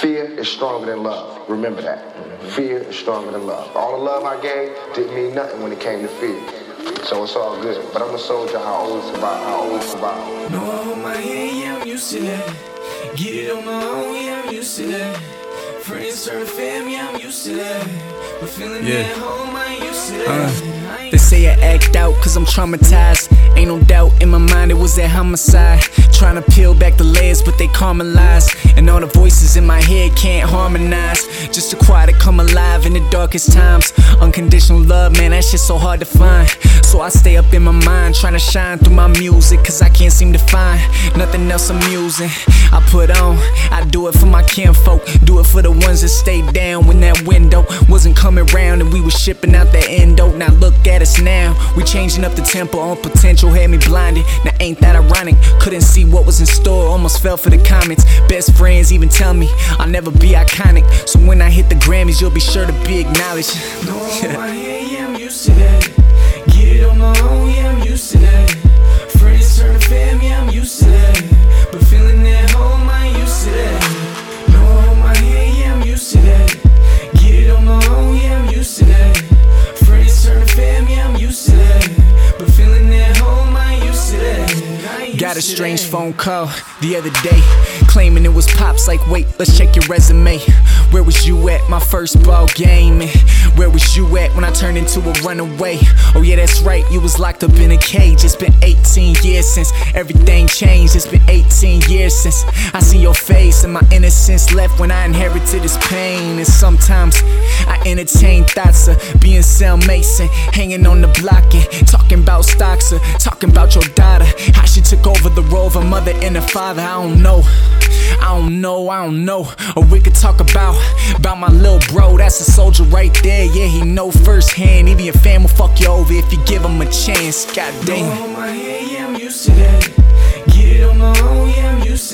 Fear is stronger than love. Remember that. Fear is stronger than love. All the love I gave didn't mean nothing when it came to fear. So it's all good. But I'm a soldier, I always survive. I always survive. No, I my hand, yeah, I'm used to that. Get it on my own, yeah, I'm used to that. Friends turn to fam, yeah, I'm used to that. But feeling Yeah. at home, I ain't used to that. I ain't They say I act out cause I'm traumatized. Ain't no doubt in my mind it was that homicide. Trying to peel back the layers, but they caramelize. And all the voices in my head can't harmonize. Just to quiet to come alive in the darkest times. Unconditional love, man, that shit so hard to find. So I stay up in my mind, trying to shine through my music. Cause I can't seem to find nothing else amusing. I put on, I do it for my kinfolk. Do it for the ones that stayed down when that window wasn't coming round and we was shipping out that endo. Now look at us now, we changing up the tempo on potential, had me blinded. Now ain't that ironic? Couldn't see what was in store, almost fell for the comments. Best friends even tell me I'll never be iconic. So when I hit the Grammys, you'll be sure to be acknowledged. No, I my hand, a strange phone call the other day, claiming it was pops. Like, wait, let's check your resume. Where was you at my first ball game? And where was you at when I turned into a runaway? Oh yeah, that's right, you was locked up in a cage. It's been 18 years since everything changed. It's been 18 years since I see your face and my innocence left when I inherited this pain. And sometimes I entertain thoughts of being cell mason, hanging on the block and talking about stocks or talking about your daughter. How she took over the role of a mother and a father. I don't know. I don't know, I don't know. Or we could talk about about my little bro. That's a soldier right there. Yeah, he know firsthand. Even your fam will fuck you over if you give him a chance. God damn. hold my hand, yeah, I'm used to that. Get it on my own, yeah, I'm used